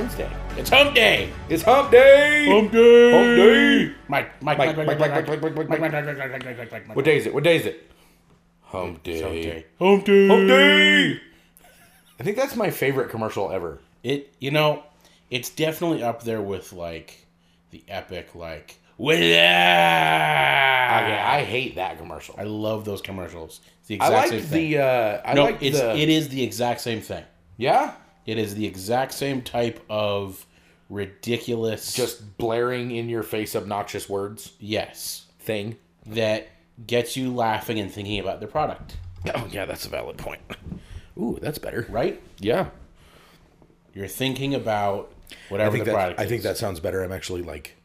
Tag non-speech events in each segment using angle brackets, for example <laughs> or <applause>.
Wednesday. It's hump day. It's hump day. Hump day. Hump day. Mike, Mike, Mike, Mike, Mike, Mike, Mike, Mike, Mike, Mike, Mike, Mike, Mike, Mike, Mike, Mike, Mike, Mike, Mike. What day is it? What day is it? Hump day. Hump day. Hump day. I think that's my favorite commercial ever. It, you know, it's definitely up there with like the epic, like, with that. Okay, I hate that commercial. I love those commercials. It's the I exact like same thing. the. Uh, I no, like it's the. it is the exact same thing. yeah, It is the exact same type of ridiculous, just blaring in your face, obnoxious words yes, thing. that gets you laughing and thinking about the product, Oh yeah, that's a valid point. <laughs> Ooh, that's better. right? Yeah, You're thinking about whatever I think the that product. I think is. that sounds better. I'm actually like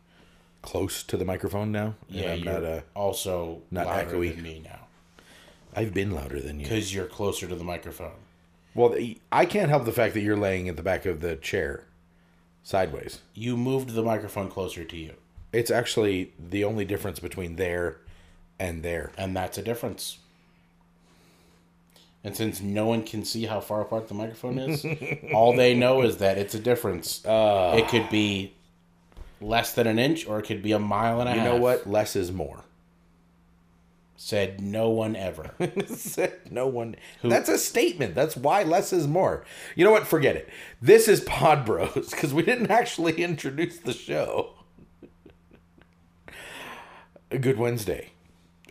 close to the microphone now. and yeah. I'm You're not. Uh, also not louder echoey. than me now I've been louder than you. because you're closer to the microphone. Well, I can't help the fact that you're laying at the back of the chair, sideways. You moved the microphone closer to you, It's actually the only difference between there and there. and that's a difference. And since no one can see how far apart the microphone is, <laughs> all they know is that it's a difference. Uh. it could be less than an inch, or it could be a mile and a You half. You know what? Less is more. Said no one ever. <laughs> Said no one. That's a statement. That's why less is more. You know what? Forget it. This is Pod Bros <laughs> because we didn't actually introduce the show. A good Wednesday.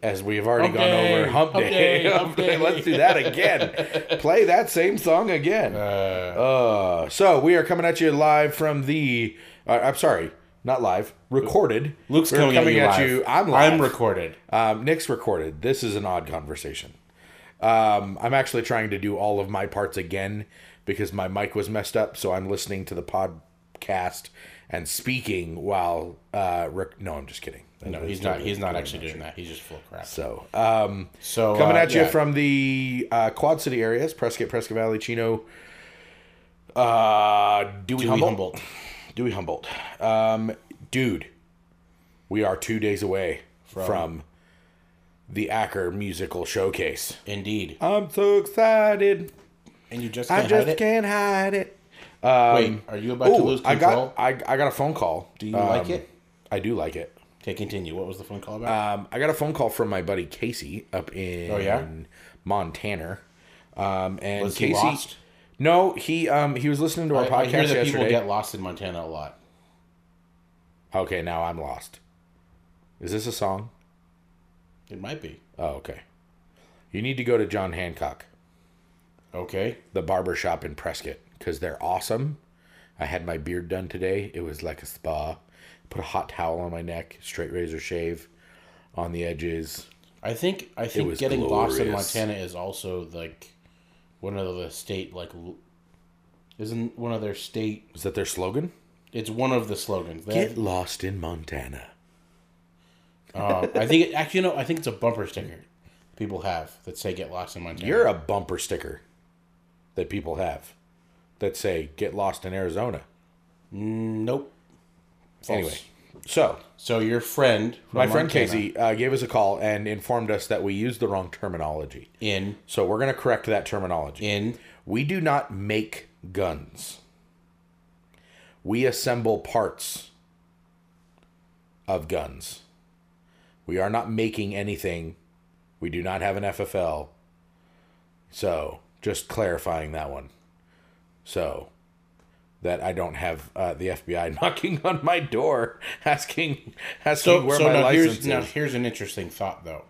As we have already Hump gone day, over Hump hump Day. day, Hump <laughs> day. Let's do that again. Play that same song again. Uh, so we are coming at you live from the. Uh, I'm sorry, not live. Recorded. Luke's We're coming, at you. live. I'm live. I'm recorded. Um, Nick's recorded. This is an odd conversation. Um, I'm actually trying to do all of my parts again because my mic was messed up. So I'm listening to the podcast and speaking while. Uh, rec- no, I'm just kidding. No, he's not. He's not actually doing that. He's just full of crap. So, um, So coming uh, at you yeah. from the uh, Quad City areas: Prescott, Prescott Valley, Chino, uh, Dewey, Dewey Humboldt. Humboldt. Dewey Humboldt. Um, dude, we are two days away from, the Acker Musical Showcase. Indeed. I'm so excited. And you just I can't just hide it. can't hide it. Wait, are you about to Ooh, lose I got I, I got a phone call. Do you like Um, it? I do like it. Okay, continue. What was the phone call about? Um, I got a phone call from my buddy Casey up in Oh, yeah? Montana. Um, and Was Casey? No, he um he was listening to our I, podcast I hear that yesterday. people get lost in Montana a lot. Okay, now I'm lost. Is this a song? It might be. Oh, okay. You need to go to John Hancock, Okay. the barber shop in Prescott, because they're awesome. I had my beard done today. It was like a spa. Put a hot towel on my neck, straight razor shave on the edges. I think I think was getting lost in glorious. Montana is also like one of the state like isn't one of their state. Is that their slogan? It's one of the slogans. They Get lost in Montana. uh, I think it, actually, you know, I think it's a bumper sticker people have that say "Get lost in Montana." You're a bumper sticker that people have that say "Get lost in Arizona." nope. False. Anyway, so so your friend, my friend Montana, Casey uh, gave us a call and informed us that we used the wrong terminology. in So we're going to correct that terminology. in We do not make guns. We assemble parts of guns. We are not making anything. We do not have an FFL. So, just clarifying that one. So, that I don't have uh, the FBI <laughs> knocking on my door asking asking so where so my now license here's is. now here's an interesting thought though.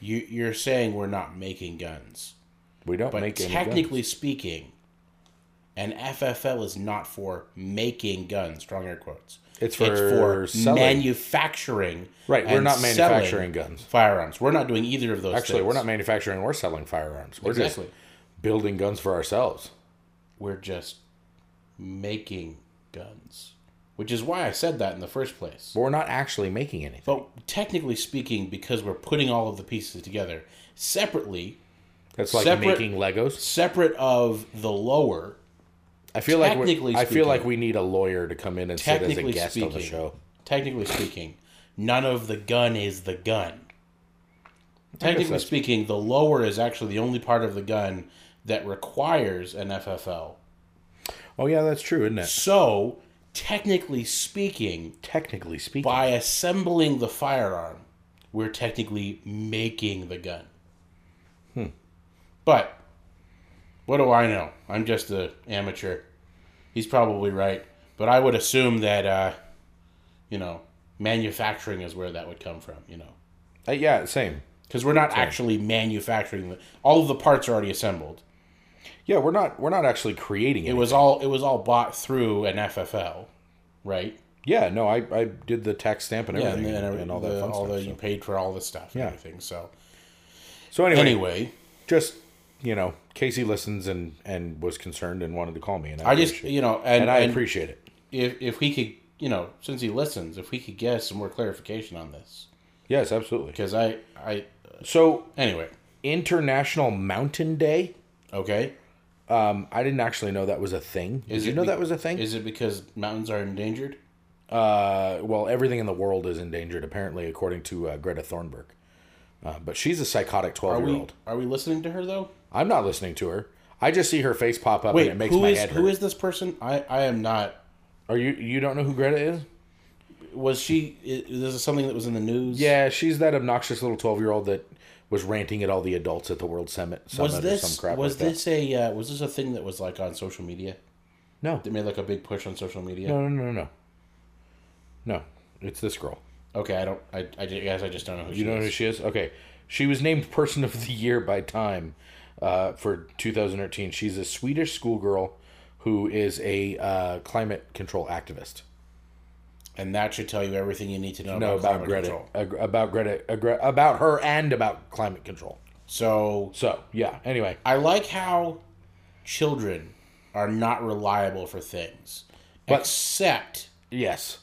You you're saying we're not making guns. we don't But make any technically speaking, an FFL is not for making guns, strong air quotes. It's for selling. manufacturing. Right, we're not manufacturing guns. Firearms. We're not doing either of those Actually, things. we're not manufacturing or selling firearms. We're Exactly. just building guns for ourselves. We're just making guns. Which is why I said that in the first place. But we're not actually making anything. But technically speaking, because we're putting all of the pieces together separately, That's like separate- making Legos. separate of the lower, I feel like we're, I feel like we need a lawyer to come in and sit as a guest speaking, on the show. technically speaking, none of the gun is the gun. Technically speaking, the lower is actually the only part of the gun that requires an FFL. Oh yeah, that's true, isn't it? So, technically speaking, Technically speaking, by assembling the firearm, we're technically making the gun. But what do I know? I'm just a amateur. He's probably right, but I would assume that uh, you know manufacturing is where that would come from. You know, Uh, yeah, same. because we're not actually manufacturing the, all of the parts are already assembled. Yeah, we're not we're not actually creating it. It was all it was all bought through an FFL, right? yeah, no, I, I did the tax stamp and Yeah, everything and, and, then all that the, fun all stuff. the so. you paid for all the stuff and Yeah. everything. So so anyway, anyway, just you know, Casey listens and and was concerned and wanted to call me, and I, I just you know, and, and I and appreciate it. if if we could, you know, since he listens, if we could get some more clarification on this, Yes, absolutely. because I I So anyway, International Mountain Day. okay. Um, I didn't actually know that was a thing. Did Is you it know be- that was a thing? Is it because mountains are endangered? Uh, well, everything in the world is endangered, apparently, according to uh, Greta Thunberg. Uh, but she's a psychotic twelve-year-old. are we listening to her though? I'm not listening to her. I just see her face pop up Wait, and it makes who my is head hurt. who is this person? I I am not. Are you you don't know who Greta is? Was she? Is this something that was in the news? Yeah, she's that obnoxious little twelve-year-old that was ranting at all the adults at the World Summit. Summit Was or this some crap was like this a uh, was this a thing that was like on social media? No, That made like a big push on social media. no, no, no, no. No, it's this girl. Okay, I don't. I, I guess I just don't know who You she know is. who she is? Okay. She was named Person of the Year by Time uh, for 2013. She's a Swedish schoolgirl who is a uh, climate control activist. And that should tell you everything you need to know No, about, about climate Greta, control. ag- about Greta, agre- about her, and about climate control. So So yeah. Anyway, I like how children are not reliable for things, But- except yes,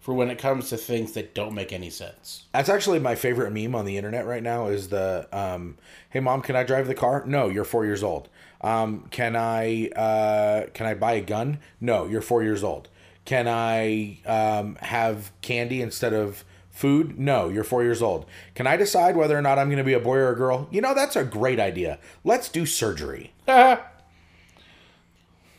for when it comes to things that don't make any sense. that's actually my favorite meme on the internet right now. Is the um, "Hey mom, can I drive the car?" No, you're four years old. Um, can I uh, can I buy a gun? No, you're four years old. Can I um, have candy instead of food? No, you're four years old. Can I decide whether or not I'm going to be a boy or a girl? You know, that's a great idea. Let's do surgery. <laughs>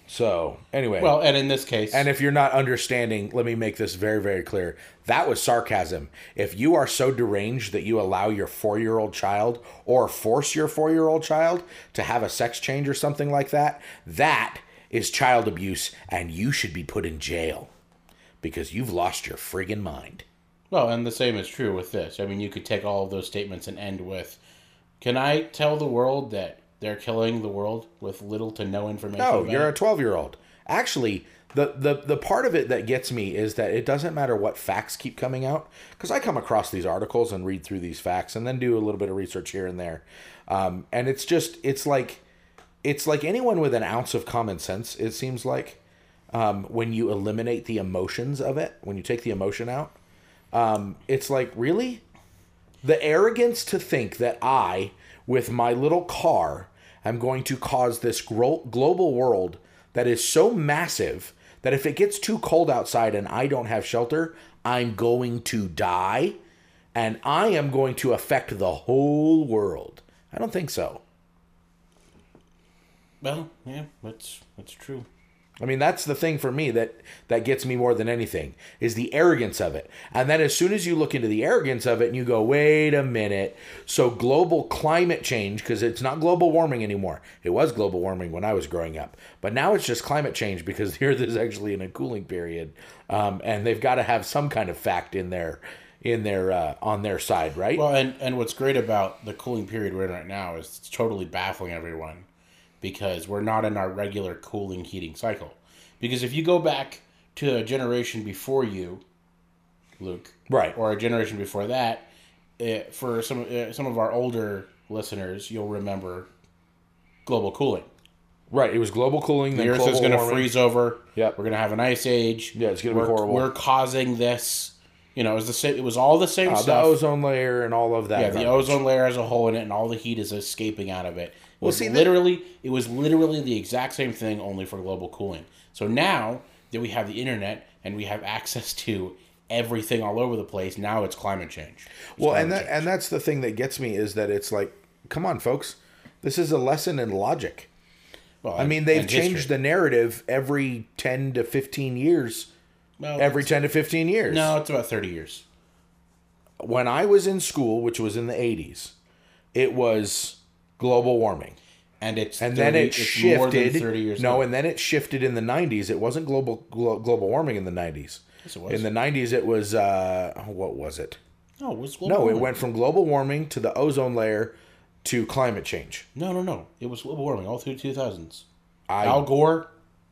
So anyway, well, and in this case, and if you're not understanding, let me make this very, very clear. That was sarcasm. If you are so deranged that you allow your four year old child or force your four year old child to have a sex change or something like that, that is child abuse and you should be put in jail because you've lost your friggin' mind. well, and the same is true with this. I mean, you could take all of those statements and end with, "Can I tell the world that they're killing the world with little to no information?" No, you're a 12 year old. Actually, the, the, the part of it that gets me is that it doesn't matter what facts keep coming out, because I come across these articles and read through these facts and then do a little bit of research here and there. Um, and it's just, it's like, it's like anyone with an ounce of common sense, it seems like, um, when you eliminate the emotions of it, when you take the emotion out, um, it's like, really? The arrogance to think that I, with my little car, am going to cause this gro- global world that is so massive that if it gets too cold outside and I don't have shelter, I'm going to die and I am going to affect the whole world. I don't think so. Well, yeah, that's that's true. I mean, that's the thing for me that that gets me more than anything is the arrogance of it. And then as soon as you look into the arrogance of it and you go, "Wait a minute." So global climate change because it's not global warming anymore. It was global warming when I was growing up. But now it's just climate change because <laughs> the earth is actually in a cooling period. Um, and they've got to have some kind of fact in their in their uh, on their side, right? Well, and and what's great about the cooling period we're in right now is it's totally baffling everyone because we're not in our regular cooling heating cycle. Because if you go back to a generation before you, Luke, Right. or a generation before that, uh, for some uh, some of our older listeners, you'll remember global cooling. Right. It was global cooling. The Earth is going to freeze over. Yep. We're going to have an ice age. Yeah, it's gonna be We're- horrible. We're causing this. You know, it was the same. It was all the same Uh, the ozone layer and all of that. yeah, the ozone layer has a hole in it, and all the heat is escaping out of it. Well, see, that- literally, it was literally the exact same thing, only for global cooling. So now that we have the internet and we have access to everything all over the place, now it's climate change. It's Well, and that change. and that's the thing that gets me is that it's like, come on, folks, this is a lesson in logic. well, I mean, they've changed the narrative every ten to fifteen years. well, Every ten to fifteen years. no, it's about thirty years. When I was in school, which was in the eighties, it was global warming. and it's and 30, then it it's shifted. more than thirty years. no, ago. and then it shifted in the '90s. It wasn't global glo- global warming in the '90s. Yes, it was. In the '90s, it was uh, what was it? no, it was global No, it warming. went from global warming to the ozone layer to climate change. No, no, no. It was global warming all through two thousands. I Al Gore,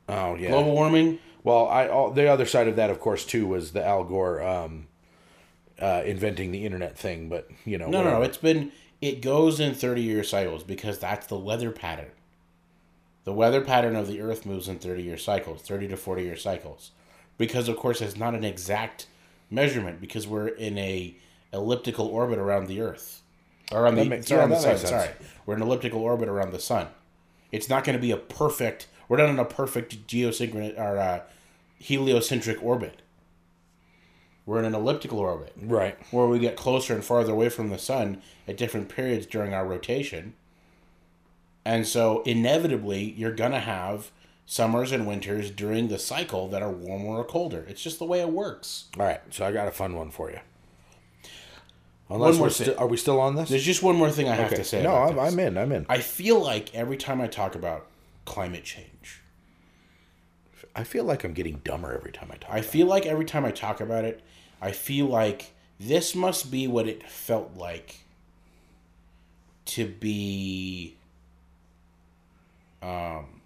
oh yeah. global warming. Well, I all, the other side of that, of course, too, was the Al Gore um, uh, inventing the internet thing. But you know, No, no, no. It's been it goes in thirty year cycles because that's the weather pattern. The weather pattern of the Earth moves in thirty year cycles, thirty to forty year cycles, because of course it's not an exact measurement because we're in a elliptical orbit around the Earth, or the makes- sorry, yeah, around the sun. Sorry, we're in an elliptical orbit around the sun. It's not going to be a perfect. We're not in a perfect geosynchronous or uh, heliocentric orbit. We're in an elliptical orbit right. where we get closer and farther away from the sun at different periods during our rotation. And so inevitably you're going to have summers and winters during the cycle that are warmer or colder. It's just the way it works. All right. So I got a fun one for you. Unless more thing. sti- are we still on this? There's just one more thing I have Okay. to say No, I'm. I'm in. I'm in. I feel like every time I talk about climate change, I feel like I'm getting dumber every time I talk. I feel like every time I talk about it, I feel like this must be what it felt like to be um,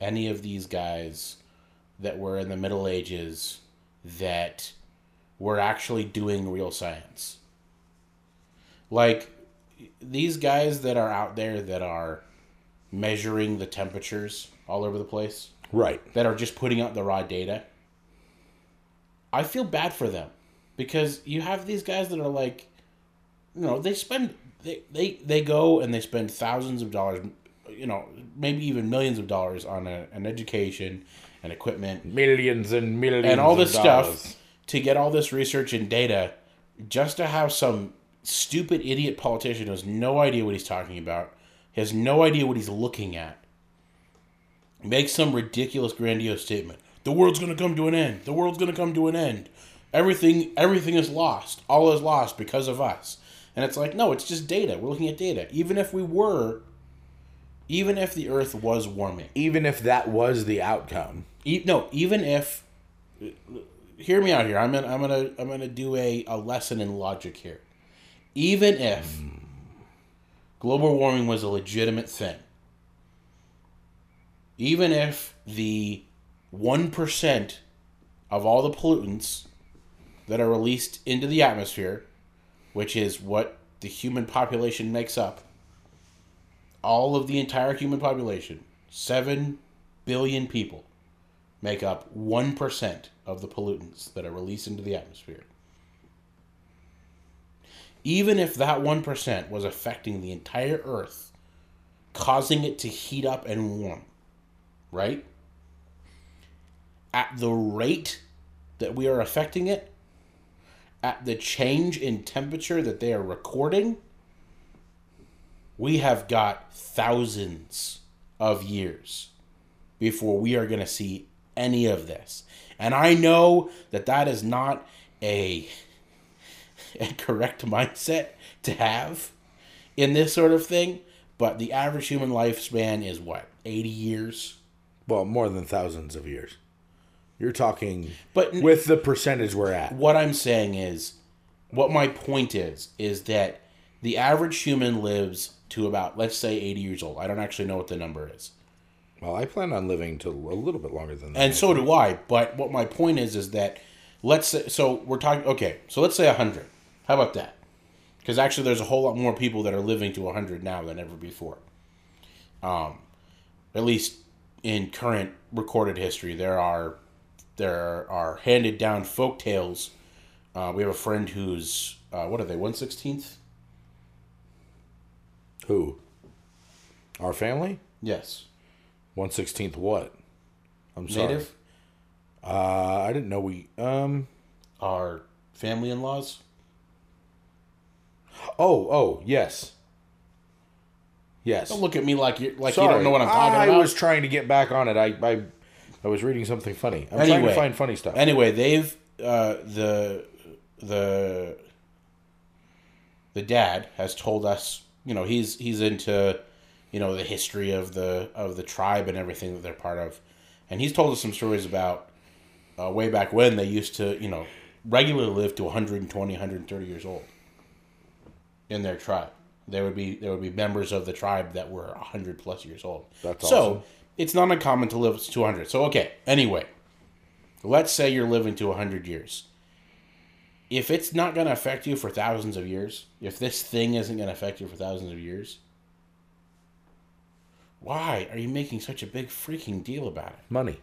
any of these guys that were in the Middle Ages that were actually doing real science. Like these guys that are out there that are measuring the temperatures all over the place right. that are just putting out the raw data. I feel bad for them because you have these guys that are like, you know, they spend they they, they go and they spend thousands of dollars, you know, maybe even millions of dollars on a, an education and equipment Millions and millions and all this dollars. stuff to get all this research and data just to have some stupid idiot politician who has no idea what he's talking about, has no idea what he's looking at, make some ridiculous grandiose statement. The world's gonna come to an end. The world's gonna come to an end. Everything everything is lost. All is lost because of us. And it's like, no, it's just data. We're looking at data. Even if we were even if the earth was warming. Even if that was the outcome, E- no, even if hear me out here. I'm gonna I'm gonna I'm gonna do a, a lesson in logic here. Even if hmm. global warming was a legitimate thing, even if the one percent of all the pollutants that are released into the atmosphere, which is what the human population makes up, all of the entire human population, seven billion people, make up 1% of the pollutants that are released into the atmosphere. Even if that 1% was affecting the entire Earth, causing it to heat up and warm, right? At the rate that we are affecting it, at the change in temperature that they are recording, we have got thousands of years before we are going to see any of this. And I know that that is not a, a correct mindset to have in this sort of thing, but the average human lifespan is what, 80 years? Well, more than thousands of years. You're talking, But with the percentage we're at. what I'm saying is, what my point is, is that the average human lives to about let's say 80 years old. I don't actually know what the number is. Well, I plan on living to a little bit longer than that. And so do I. But what my point is is that let's say so we're talking okay, so let's say 100. How about that? Cuz actually there's a whole lot more people that are living to 100 now than ever before. Um at least in current recorded history there are there are handed down folk tales. Uh, we have a friend who's uh, what are they? One sixteenth. Who? Our family? Yes. One sixteenth what? I'm sorry. Native. Uh, I didn't know we. Um. Our family in laws. Oh, oh, yes. Yes. Don't look at me like you like Sorry. you don't know what I'm talking I about. I was trying to get back on it. I, I, I was reading something funny. I'm trying to find funny stuff. Anyway, they've uh, the the the dad has told us, you know, he's he's into you know the history of the of the tribe and everything that they're part of, and he's told us some stories about uh, way back when they used to, you know, regularly live to 120, 130 years old in their tribe. There would be there would be members of the tribe that were 100 plus years old. That's so awesome. it's not uncommon to live to 200. So okay, anyway, let's say you're living to 100 years. If it's not going to affect you for thousands of years, if this thing isn't going to affect you for thousands of years, why are you making such a big freaking deal about it? money.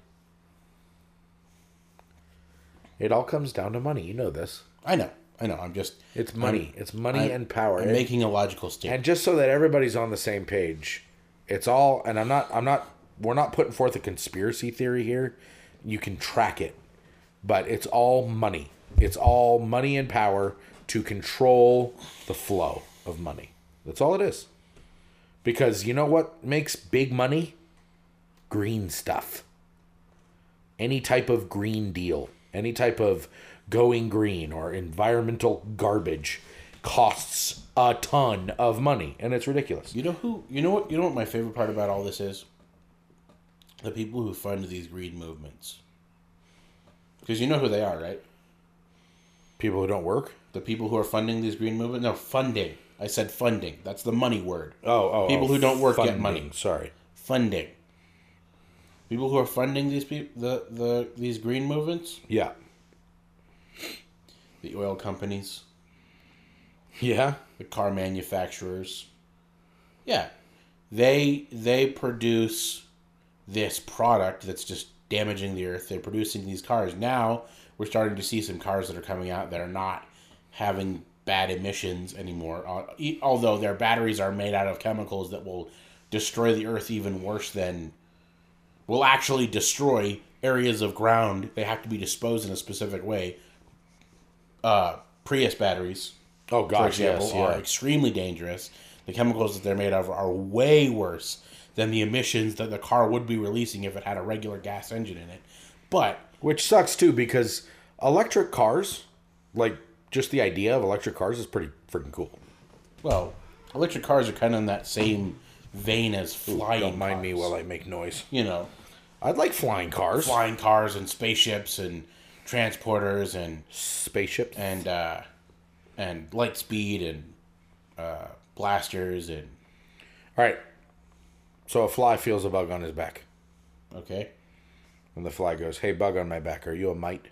It all comes down to money. You know this. I know, I know. I'm just It's money. it's money I'm- and power. I'm And- making a logical statement. and just so that everybody's on the same page it's all and i'm not i'm not we're not putting forth a conspiracy theory here you can track it but it's all money it's all money and power to control the flow of money that's all it is because you know what makes big money green stuff any type of green deal any type of going green or environmental garbage costs a ton of money and it's ridiculous You know who? You know what? You know what my favorite part about all this is? The people who fund these green movements. Because you know who they are, right? people who don't work The people who are funding these green movements. No, funding. I said funding. That's the money word. oh oh, oh People oh, who don't work get money. sorry Funding. People who are funding these people, the the these green movements, yeah the oil companies, yeah the car manufacturers. Yeah. They they produce this product that's just damaging the earth. They're producing these cars. Now we're starting to see some cars that are coming out that are not having bad emissions anymore. Uh, although their batteries are made out of chemicals that will destroy the earth even worse than will actually destroy areas of ground. They have to be disposed in a specific way. Uh, Prius batteries oh for gosh example, yes are extremely dangerous. The chemicals that they're made of are way worse than the emissions that the car would be releasing if it had a regular gas engine in it. But which sucks too because electric cars like just the idea of electric cars is pretty freaking cool well, electric cars are kind of in that same vein as flying. don't mind me while i make noise you know i'd like flying cars flying cars and spaceships and transporters and spaceships and uh, and light speed and uh, blasters and all right so a fly feels a bug on his back okay. And the fly goes, Hey, bug on my back, are you a mite?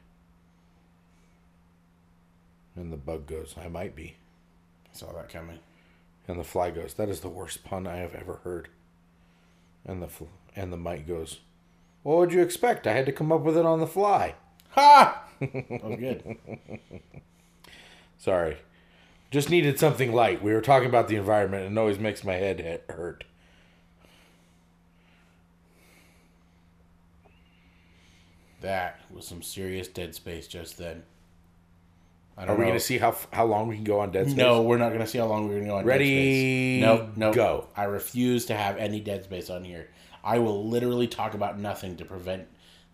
And the bug goes, I might be. I saw that coming. And the fly goes, That is the worst pun I have ever heard. And the fl- and the mite goes, What would you expect? I had to come up with it on the fly. Ha! that was good. Sorry. Just needed something light. We were talking about the environment and it always makes my head hurt. That was some serious dead space just then. I Are don't we going to see how how long we can go on Dead Space? No, we're not going to see how long we're going to go on Ready, Dead Space. No, no. go. I refuse to have any Dead Space on here. I will literally talk about nothing to prevent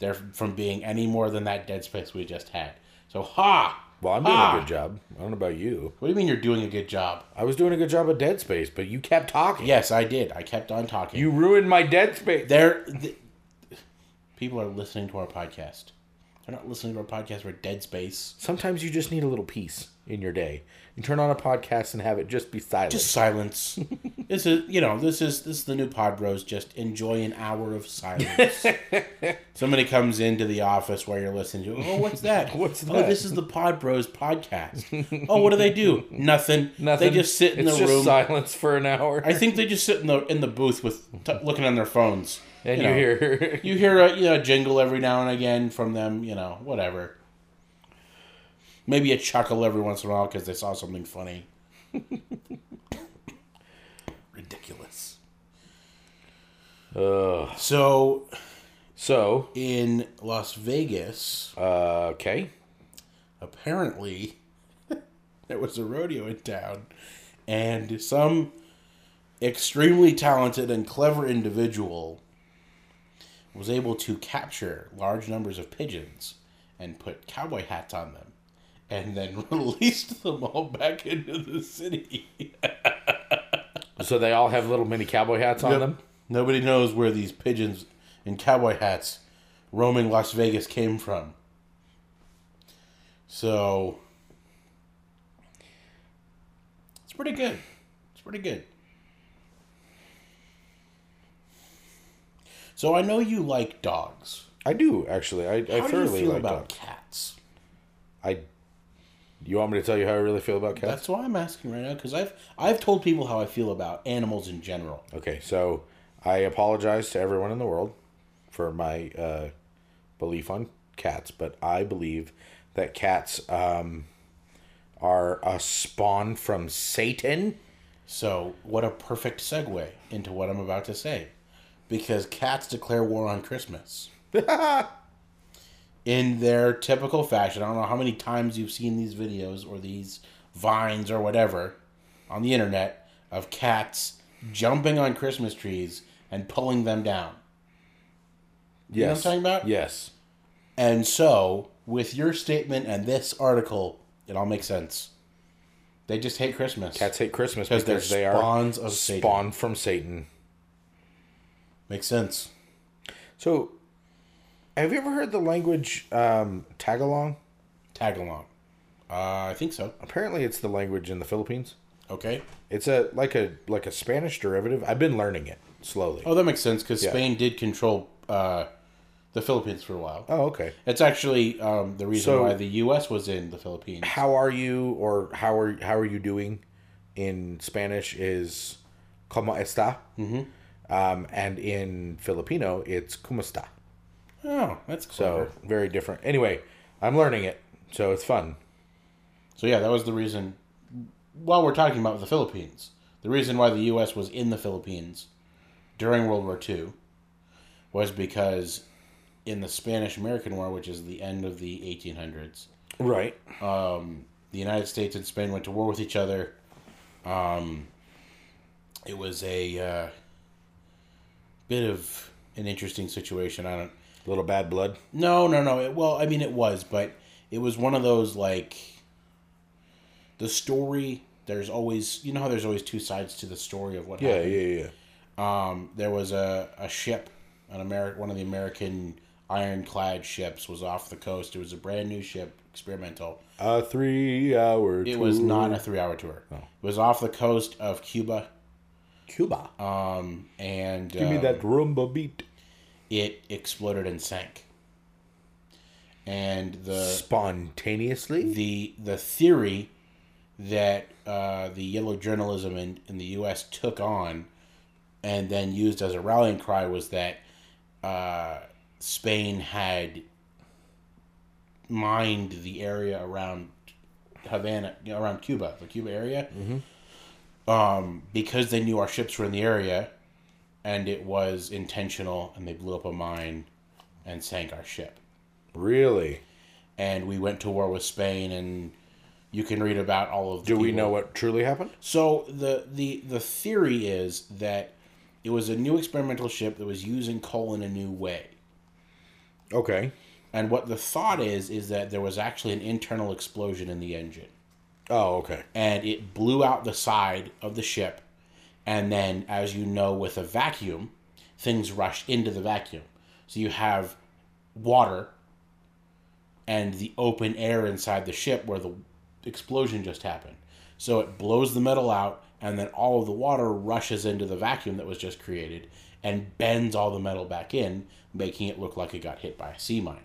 there from being any more than that Dead Space we just had. So, ha! Well, I'm doing ha! a good job. I don't know about you. What do you mean you're doing a good job? I was doing a good job at Dead Space, but you kept talking. Yes, I did. I kept on talking. You ruined my Dead Space. there, th- people are listening to our podcast. They're not listening to our podcast for Dead Space. Sometimes you just need a little peace in your day. You turn on a podcast and have it just be silent. Just silence. <laughs> this is you know this is this is the new Pod Bros. Just enjoy an hour of silence. <laughs> Somebody comes into the office while you're listening to. Oh, what's <laughs> that? What's Oh, this is the Pod Bros podcast. oh, what do they do? Nothing. Nothing. They just sit in it's the room. silence for an hour. I think they just sit in the in the booth with t- looking on their phones. and you you, know. hear You hear a you know a jingle every now and again from them. You know whatever. Maybe a chuckle every once in a while because they saw something funny. Ridiculous. Ugh. So So, in Las Vegas, uh, okay. apparently <laughs> there was a rodeo in town, and some extremely talented and clever individual was able to capture large numbers of pigeons and put cowboy hats on them and then <laughs> released them all back into the city. So they all have little mini cowboy hats on Yep. them. Nobody knows where these pigeons in cowboy hats roaming Las Vegas came from. So it's pretty good. It's pretty good. So I know you like dogs. I do actually. I, I How do you thoroughly feel like about dogs. cats? I. You want me to tell you how I really feel about cats? That's why I'm asking right now because I've I've told people how I feel about animals in general. Okay, so I apologize to everyone in the world for my uh, belief on cats, but I believe that cats um, are a spawn from Satan. So, what a perfect segue into what I'm about to say. Because cats declare war on Christmas. <laughs> In their typical fashion. I don't know how many times you've seen these videos or these vines or whatever on the internet of cats jumping on Christmas trees and pulling them down. Yes. You know what I'm talking about? Yes. And so, with your statement and this article, it all makes sense. They just hate Christmas. Cats hate Christmas because they're they are spawns of Satan. spawned from Satan. Makes sense. So, have you ever heard the language um, Tagalong? Tag. Uh, I think so. Apparently, it's the language in the Philippines. Okay. It's a like a like a Spanish derivative. I've been learning it slowly. Oh, that makes sense because Yeah. Spain did control uh, the Philippines for a while. Oh, okay. It's actually um, the reason So- why the U.S. was in the Philippines. How are you, or how are how are you doing? In Spanish is "Cómo está," mm-hmm. um, and in Filipino it's "Cómo está." Oh, that's So very different. Anyway, I'm learning it, so it's fun. So yeah, that was the reason. While we're talking about the Philippines, the reason why the U.S. was in the Philippines during World War II was because in the Spanish American War, which is the end of the 1800s, Right. um, the United States and Spain went to war with each other. Um, it was a uh, bit of an interesting situation. I don't. A little bad blood. No, no, no. It, well, I mean, it was, but it was one of those like the story. There's always, you know, how there's always two sides to the story of what Yeah, happened. yeah, yeah. Um, there was a, a ship, an American, one of the American ironclad ships was off the coast. It was a brand new ship, experimental. A three-hour. It was not a three hour tour. It was off the coast of Cuba. Cuba. Um, and Give me um, that rumba beat. It exploded and sank. And the Spontaneously. the the theory that uh, the yellow journalism in, in the U.S. took on and then used as a rallying cry was that uh, Spain had mined the area around Havana, around Cuba, the Cuba area, um, because they knew our ships were in the area, and it was intentional, and they blew up a mine and sank our ship Really? and we went to war with Spain, and you can read about all of. The Do we know what truly happened? So the the the theory is that it was a new experimental ship that was using coal in a new way, Okay. and what the thought is is that there was actually an internal explosion in the engine, Oh, okay. and it blew out the side of the ship, and then, as you know, with a vacuum, things rush into the vacuum, so you have water and the open air inside the ship where the explosion just happened. So it blows the metal out, and then all of the water rushes into the vacuum that was just created and bends all the metal back in, making it look like it got hit by a sea mine.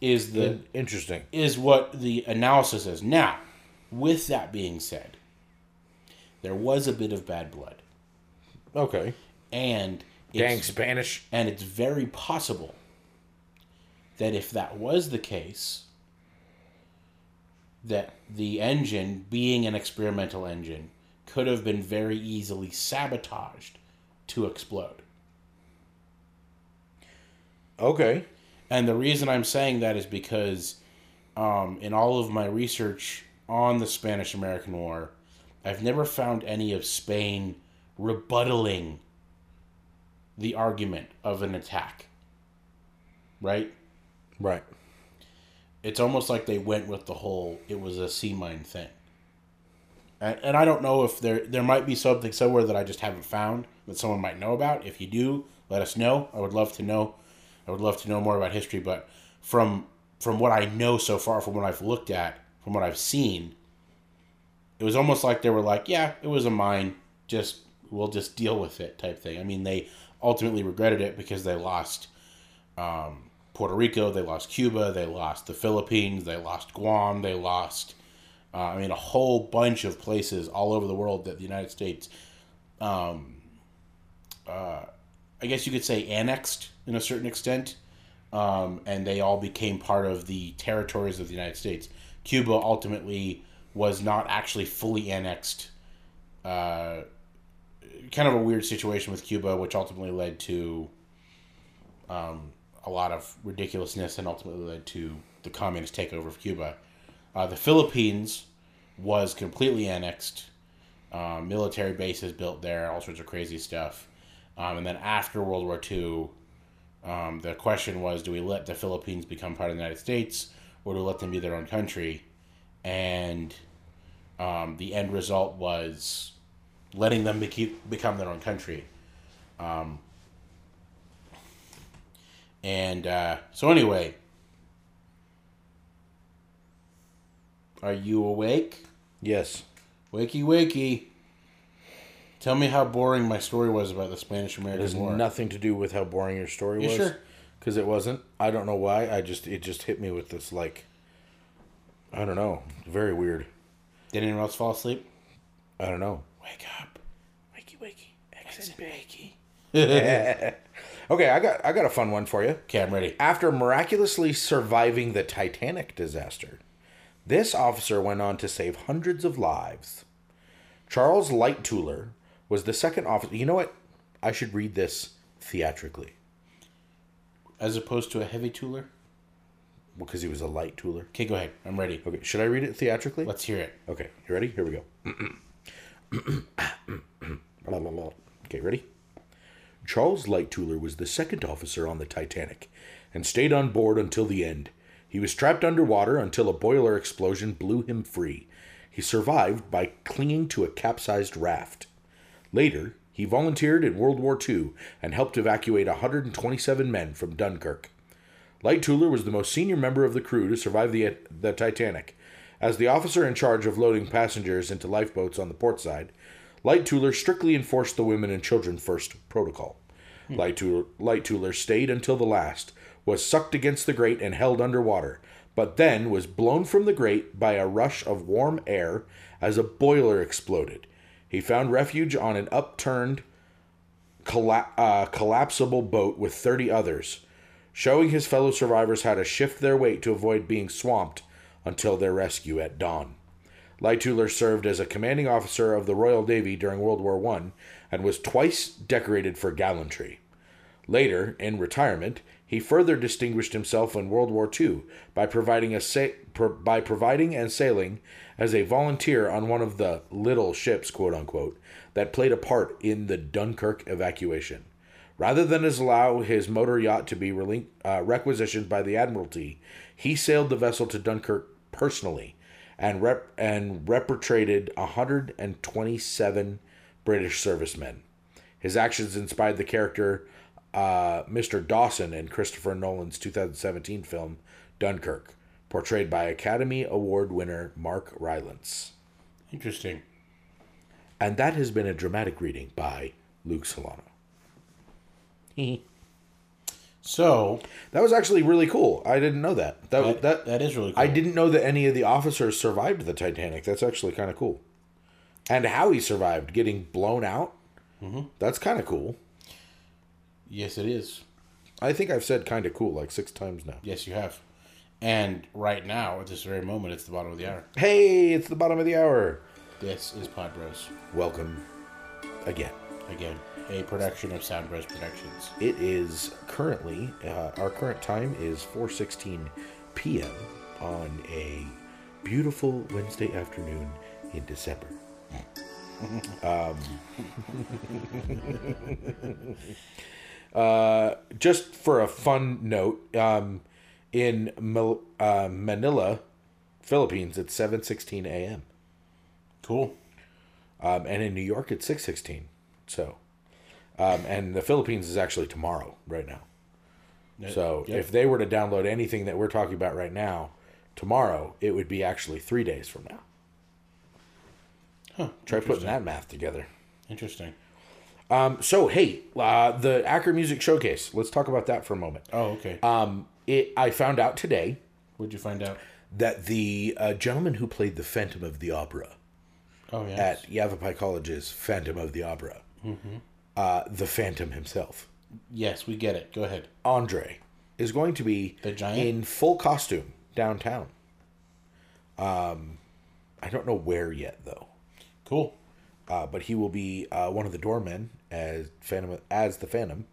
Is the Interesting. is what the analysis is. Now, with that being said, there was a bit of bad blood, Okay. and Dang it's, Spanish. and it's very possible that if that was the case, that the engine, being an experimental engine, could have been very easily sabotaged to explode. Okay. And the reason I'm saying that is because um, in all of my research on the Spanish American War, I've never found any of Spain rebuttaling the argument of an attack. Right? Right. It's almost like they went with the whole it was a sea mine thing. And, and I don't know if there there might be something somewhere that I just haven't found that someone might know about. If you do, let us know. I would love to know. I would love to know more about history, but from from what I know so far, from what I've looked at, from what I've seen, it was almost like they were like, "Yeah, it was a mine. Just we'll just deal with it," type thing. I mean, they ultimately regretted it because they lost um, Puerto Rico, they lost Cuba, they lost the Philippines, they lost Guam, they lost. Uh, I mean, a whole bunch of places all over the world that the United States, um, uh, I guess you could say, annexed in a certain extent, um, and they all became part of the territories of the United States. Cuba ultimately was not actually fully annexed. Uh, kind of a weird situation with Cuba, which ultimately led to um, a lot of ridiculousness and ultimately led to the communist takeover of Cuba. Uh, the Philippines was completely annexed, um, military bases built there, all sorts of crazy stuff. Um, and then after World War II, um, the question was do we let the Philippines become part of the United States or do we let them be their own country? And um, the end result was letting them be- become their own country. Um, and uh, so, anyway, are you awake? Yes. Wakey, wakey. Tell me how boring my story was about the Spanish It American has War. nothing to do with how boring your story You was. sure? Because it wasn't. I don't know why. I just it just hit me with this like. I don't know. Very weird. Did anyone else fall asleep? I don't know. Wake up. Wakey wakey. Exit wakey. <laughs> Okay, I got I got a fun one for you. Okay, I'm ready. After miraculously surviving the Titanic disaster, this officer went on to save hundreds of lives. Charles Lightoller was the second officer. You know what? I should read this theatrically As opposed to a heavy tooler? Because he was a light tooler. Okay, go ahead. I'm ready. Okay, should I read it theatrically? Let's hear it. Okay, you ready? Here we go. <clears throat> okay, ready? Charles Lightoller was the second officer on the Titanic and stayed on board until the end. He was trapped underwater until a boiler explosion blew him free. He survived by clinging to a capsized raft. Later, he volunteered in World War II and helped evacuate 127 men from Dunkirk. Lightoller was the most senior member of the crew to survive the, the Titanic. As the officer in charge of loading passengers into lifeboats on the port side, Lightoller strictly enforced the women and children first protocol. Lightoller, Lightoller stayed until the last, was sucked against the grate and held underwater, but then was blown from the grate by a rush of warm air as a boiler exploded. He found refuge on an upturned, colla- uh, collapsible boat with 30 others, showing his fellow survivors how to shift their weight to avoid being swamped until their rescue at dawn. Lightoller served as a commanding officer of the Royal Navy during World War I and was twice decorated for gallantry. Later, in retirement, he further distinguished himself in World War II by providing a sa- by providing and sailing as a volunteer on one of the little ships, quote unquote, that played a part in the Dunkirk evacuation. Rather than as allow his motor yacht to be relin- uh, requisitioned by the Admiralty, he sailed the vessel to Dunkirk personally and rep- and repatriated 127 British servicemen. His actions inspired the character uh, Mr. Dawson in Christopher Nolan's 2017 film Dunkirk, portrayed by Academy Award winner Mark Rylance. Interesting. And that has been a dramatic reading by Luke Solano. <laughs> So That was actually really cool. I didn't know that. That that, that, that is really cool. I didn't know that any of the officers survived the Titanic. That's actually kind of cool. And how he survived getting blown out. Mm-hmm. That's kind of cool. Yes, it is. I think I've said kind of cool like six times now. Yes, you have. And right now, at this very moment, it's the bottom of the hour. Hey, it's the bottom of the hour. This is Pod Bros. Welcome again. Again, a production of Sound Bros Productions. It is currently uh, our current time is 4:16 p.m. on a beautiful Wednesday afternoon in December. <laughs> um, uh, just for a fun note, um, in Mal- uh, Manila, Philippines, it's 7:16 a.m. Cool. Um, and in New York, it's 6:16. So, um, and the Philippines is actually tomorrow, right now. So Yep. if they were to download anything that we're talking about right now, tomorrow it would be actually three days from now. Huh, Try putting that math together. Interesting. Um, so hey, uh, the Acker Music Showcase. Let's talk about that for a moment. Oh, okay. Um, it I found out today What'd you find out? that the uh, gentleman who played the Phantom of the Opera Oh, yeah. at Yavapai College's Phantom of the Opera, uh, the Phantom himself, Yes, we get it. Go ahead. Andre, is going to be The giant? in full costume downtown. Um, I don't know where yet though, Cool. uh, but he will be uh, one of the doormen as Phantom as the Phantom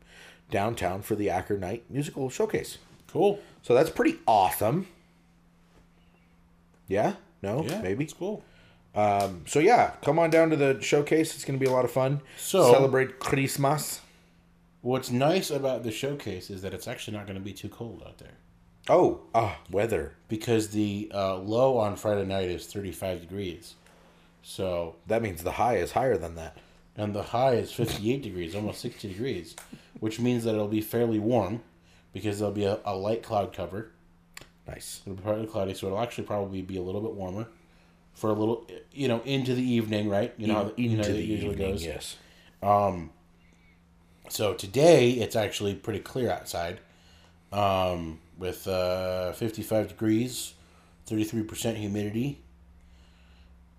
downtown for the Acker Night musical showcase. Cool. So that's pretty awesome. Yeah? No? Yeah, Maybe? It's cool. Um, so yeah, come on down to the showcase. It's going to be a lot of fun. So- celebrate Christmas. What's nice about the showcase is that it's actually not going to be too cold out there Oh, ah, weather. because the uh, low on Friday night is 35 degrees. So, That means the high is higher than that. and the high is 58 degrees, almost 60 degrees, which means that it'll be fairly warm because there'll be a, a light cloud cover. Nice. It'll be partly cloudy, so it'll actually probably be a little bit warmer for a little, you know, into the evening, right? You know how you know, it usually evening, goes. yes. So today it's actually pretty clear outside, um, with uh, 55 degrees, 33% humidity.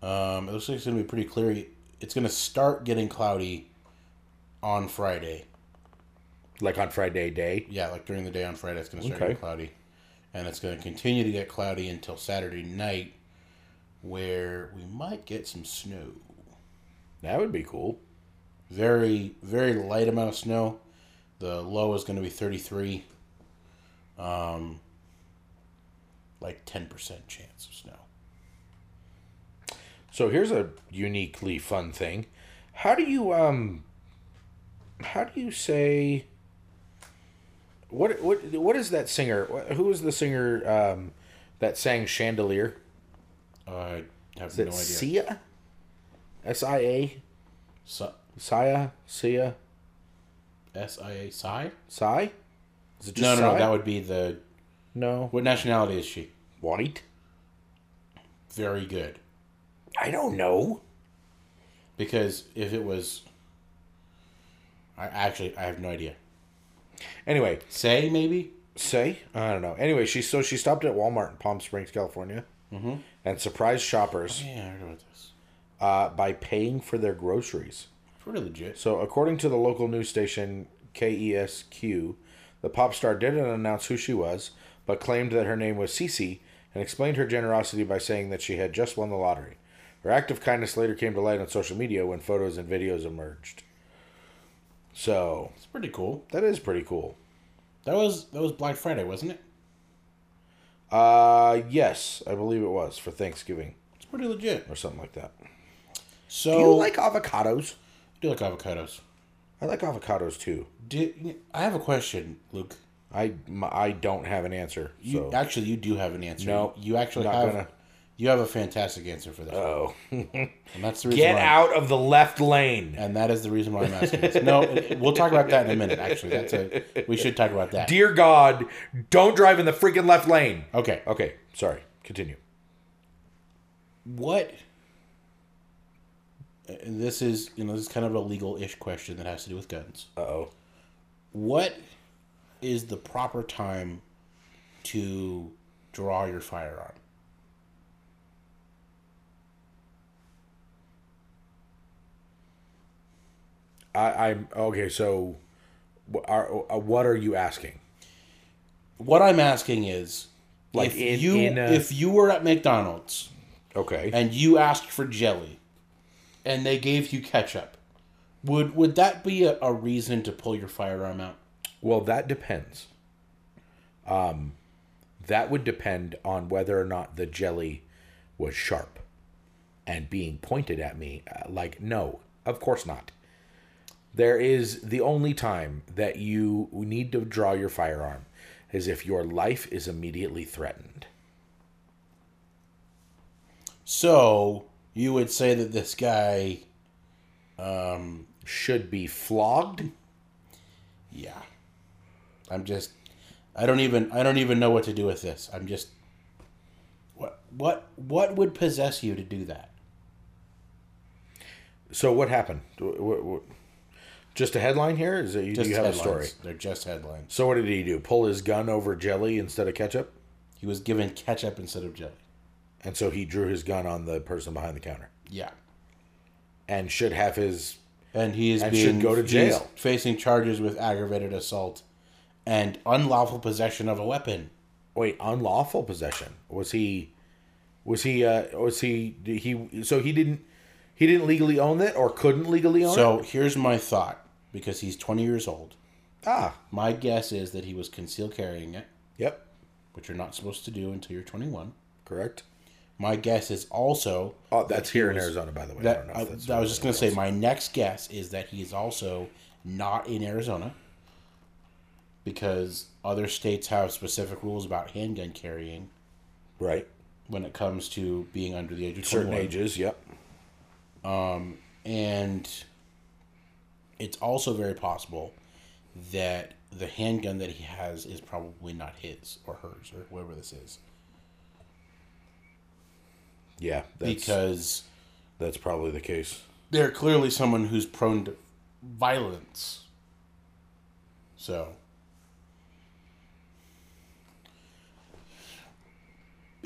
Um, it looks like it's gonna be pretty clear. It's gonna start getting cloudy on Friday. Like on Friday day. Yeah, like during the day on Friday, it's gonna start Okay. getting cloudy, and it's gonna continue to get cloudy until Saturday night, where we might get some snow. That would be cool. very very light amount of snow. The low is going to be 33. Um like 10% chance of snow. So here's a uniquely fun thing. How do you um how do you say what what what is that singer? Who is the singer um that sang Chandelier? I have Is no it idea. Sia? S I A? Sa- Sia? Sia? S-I-A Psy? Psy? Is it just No, no, no, Psy? that would be the No. What nationality is she? White? Very good. I don't know. Because if it was I actually I have no idea. Anyway, Say maybe? say I don't know. Anyway, she so she stopped at Walmart in Palm Springs, California, mm-hmm. And surprise shoppers Yeah, I heard about this. uh, by paying for their groceries. Pretty legit. So, according to the local news station KESQ, the pop star didn't announce who she was, but claimed that her name was Cece and explained her generosity by saying that she had just won the lottery. Her act of kindness later came to light on social media when photos and videos emerged. So, It's pretty cool. that is pretty cool. That was that was Black Friday, wasn't it? Uh, yes, I believe it was for Thanksgiving It's pretty legit. or something like that. So Do you like avocados? do you like avocados? I like avocados too. Do, I have a question, Luke. I I don't have an answer. You So actually you do have an answer. No, you actually have gonna. You have a fantastic answer for this, Oh, and that's the <laughs> reason. get out of the left lane, And that is the reason why I'm asking this. No, we'll talk about that in a minute. Actually, that's a we should talk about that. dear God! Don't drive in the freaking left lane. Okay, Okay, sorry. Continue. what? And this is you know this is kind of a legal-ish question that has to do with guns. Uh oh. What is the proper time to draw your firearm? I, I'm okay. So, are, uh, what are you asking? What I'm asking is, Like if in- you in a- if you were at McDonald's Okay. and you asked for jelly, and they gave you ketchup, would would that be a, a reason to pull your firearm out? Well, that depends. Um, that would depend on whether or not the jelly was sharp and being pointed at me. Uh, like, no, of course not. There is the only time that you need to draw your firearm is if your life is immediately threatened. So you would say that this guy, um, Should be flogged. yeah. I'm just, I don't even, I don't even know what to do with this. I'm just, what, what, what would possess you to do that? So what happened? Wh- wh- wh- Just a headline here? Is it you, Just you have a story? They're just headlines. So what did he do? Pull his gun over jelly instead of ketchup? He was given ketchup instead of jelly. And so he drew his gun on the person behind the counter Yeah. and should have his. And he is And being should go to jail. facing charges with aggravated assault and unlawful possession of a weapon. Wait, unlawful possession. Was he. Was he. Uh, was he. he. So he didn't. He didn't legally own it or couldn't legally own So it? So here's my thought because he's 20 years old. Ah, My guess is that he was concealed carrying it, yep. which you're not supposed to do until you're 21. Correct. My guess is also Oh, that's he here in Arizona, by the way. I that don't know I, if that's I was just going to say my next guess is that he is also not in Arizona because other states have specific rules about handgun carrying Right. when it comes to being under the age of Certain 21. ages, yep. and it's also very possible that the handgun that he has is probably not his or hers or whoever this is Yeah, that's, because that's probably the case. they're clearly someone who's prone to violence so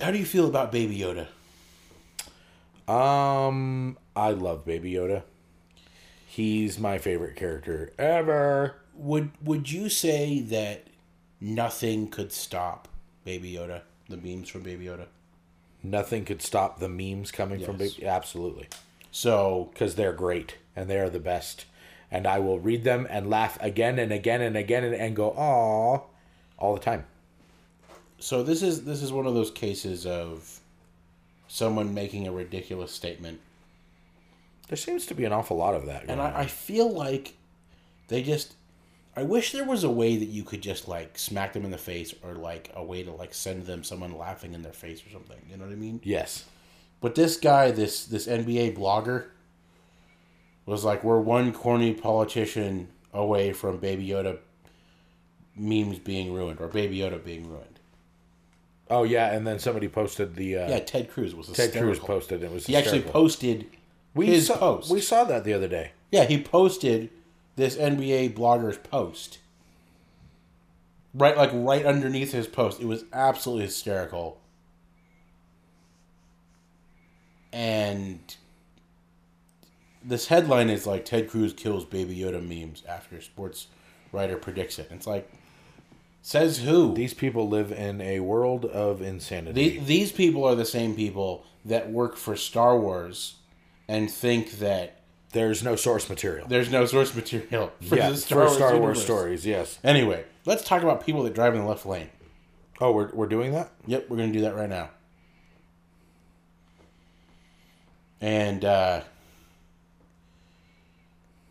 how do you feel about baby yoda Um, I love Baby Yoda. He's my favorite character ever. would would you say that nothing could stop baby yoda the memes from baby yoda Nothing could stop the memes coming from Baby. Absolutely, so because they're great and they are the best. And I will read them and laugh again and again and again and, and go, "Aw," all the time. so this is this is one of those cases of someone making a ridiculous statement There seems to be an awful lot of that. and I, I feel like they just i wish there was a way that you could just like smack them in the face or like a way to like send them someone laughing in their face or something you know what i mean yes, but this guy this this nba blogger was like we're one corny politician away from baby yoda memes being ruined or baby yoda being ruined Oh yeah, and then somebody posted the uh, yeah ted cruz was the Ted Cruz posted. It was he actually posted we his saw, post. We saw that the other day. Yeah, he posted this NBA blogger's post. Right like right underneath his post. It was absolutely hysterical. And this headline is like Ted Cruz kills Baby Yoda memes after sports writer predicts it. It's like says who? These people live in a world of insanity. The, these people are the same people that work for Star Wars and think that There's no source material. there's no source material for yeah, the for Star Wars universe. stories. Yes. Anyway, let's talk about people that drive in the left lane. Oh, we're we're doing that. Yep, we're going to do that right now. And uh,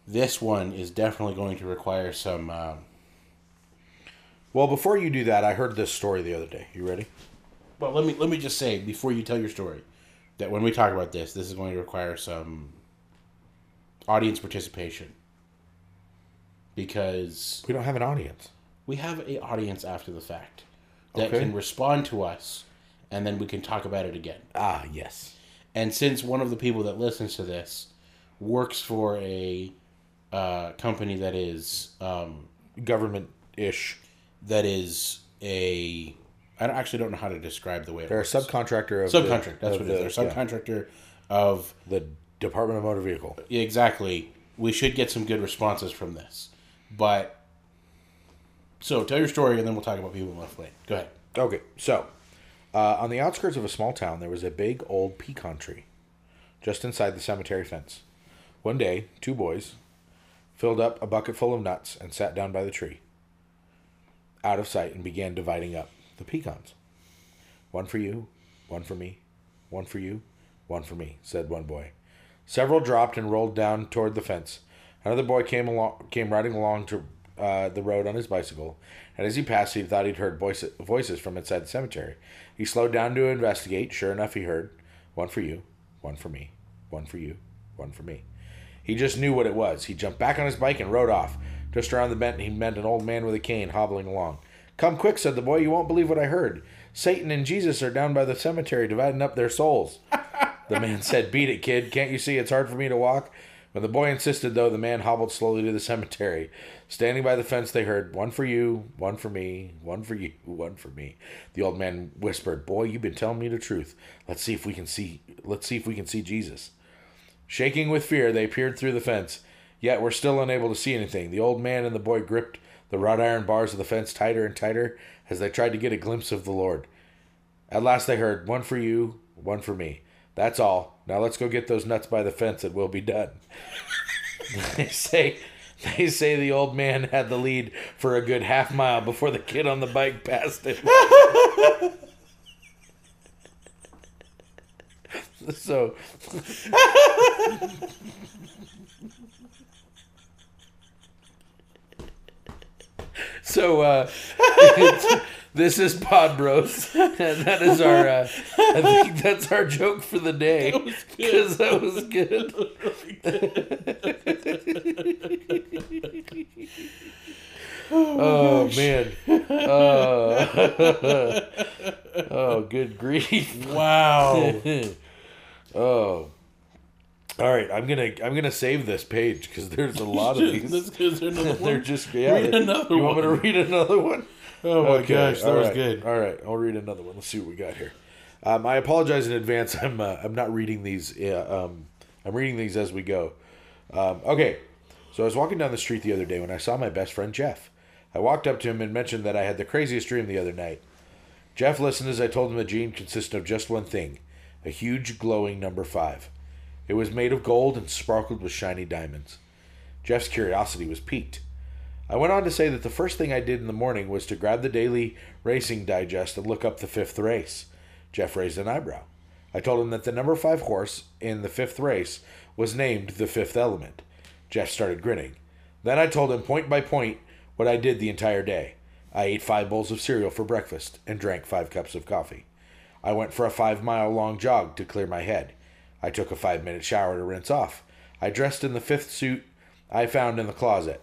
this one is definitely going to require some. Um, Well, before you do that, I heard this story the other day. You ready? Well, let me let me just say before you tell your story that when we talk about this, this is going to require some audience participation because We don't have an audience. we have a audience after the fact that Okay. can respond to us, and then we can talk about it again. Ah, yes. And since one of the people that listens to this works for a uh, company that is um, Government ish. that is a I don't, actually don't know how to describe the way it They're a subcontractor of the- subcontract. That's of what it is. the- They're subcontractor of the Department of Motor Vehicle. Exactly. We should get some good responses from this. But so tell your story, and then we'll talk about people in left lane. Go ahead. Okay, so uh, on the outskirts of a small town, there was a big old pecan tree just inside the cemetery fence. One day, two boys filled up a bucket full of nuts and sat down by the tree, out of sight, and began dividing up the pecans. One for you, one for me, one for you, one for me, said one boy. Several dropped and rolled down toward the fence. Another boy came along, came riding along to uh, the road on his bicycle, and as he passed, he thought he'd heard voices, voices from inside the cemetery. He slowed down to investigate. Sure enough, he heard one for you, one for me, one for you, one for me. He just knew what it was. He jumped back on his bike and rode off. Just around the bend, he met an old man with a cane hobbling along. Come quick, said the boy. You won't believe what I heard. Satan and Jesus are down by the cemetery dividing up their souls. <laughs> The man said, Beat it, kid. Can't you see it's hard for me to walk? When the boy insisted, though, the man hobbled slowly to the cemetery. Standing by the fence, they heard, One for you, one for me, one for you, one for me. The old man whispered, Boy, you've been telling me the truth. Let's see if we can see let's see if we can see Jesus. Shaking with fear, they peered through the fence, yet were still unable to see anything. The old man and the boy gripped the wrought iron bars of the fence tighter and tighter as they tried to get a glimpse of the Lord. At last they heard, One for you, one for me. That's all. Now let's go get those nuts by the fence and we'll be done. <laughs> they say they say the old man had the lead for a good half mile before the kid on the bike passed him. <laughs> so <laughs> So uh, <laughs> this is Pod Bros, and that is our. Uh, I think that's our joke for the day because that was good. <laughs> oh man! Oh. <laughs> oh, good grief! Wow. oh. All right, I'm gonna I'm gonna save this page because there's a <laughs> lot of these. That's because another <laughs> They're one. just yeah. Read they- another you want me to read another one? <laughs> Oh my Okay, gosh, that was right, good. All right, I'll read another one. Let's see what we got here. Um, I apologize in advance. I'm uh, I'm not reading these. Uh, um, I'm reading these as we go. Um, okay, so I was walking down the street the other day when I saw my best friend Jeff. I walked up to him and mentioned that I had the craziest dream the other night. Jeff listened as I told him the dream consisted of just one thing: a huge glowing number five. It was made of gold and sparkled with shiny diamonds. Jeff's curiosity was piqued. I went on to say that the first thing I did in the morning was to grab the daily racing digest and look up the fifth race. Jeff raised an eyebrow. I told him that the number five horse in the fifth race was named the fifth element. Jeff started grinning. Then I told him point by point what I did the entire day. I ate five bowls of cereal for breakfast and drank five cups of coffee. I went for a five mile long jog to clear my head. I took a five minute shower to rinse off. I dressed in the fifth suit I found in the closet.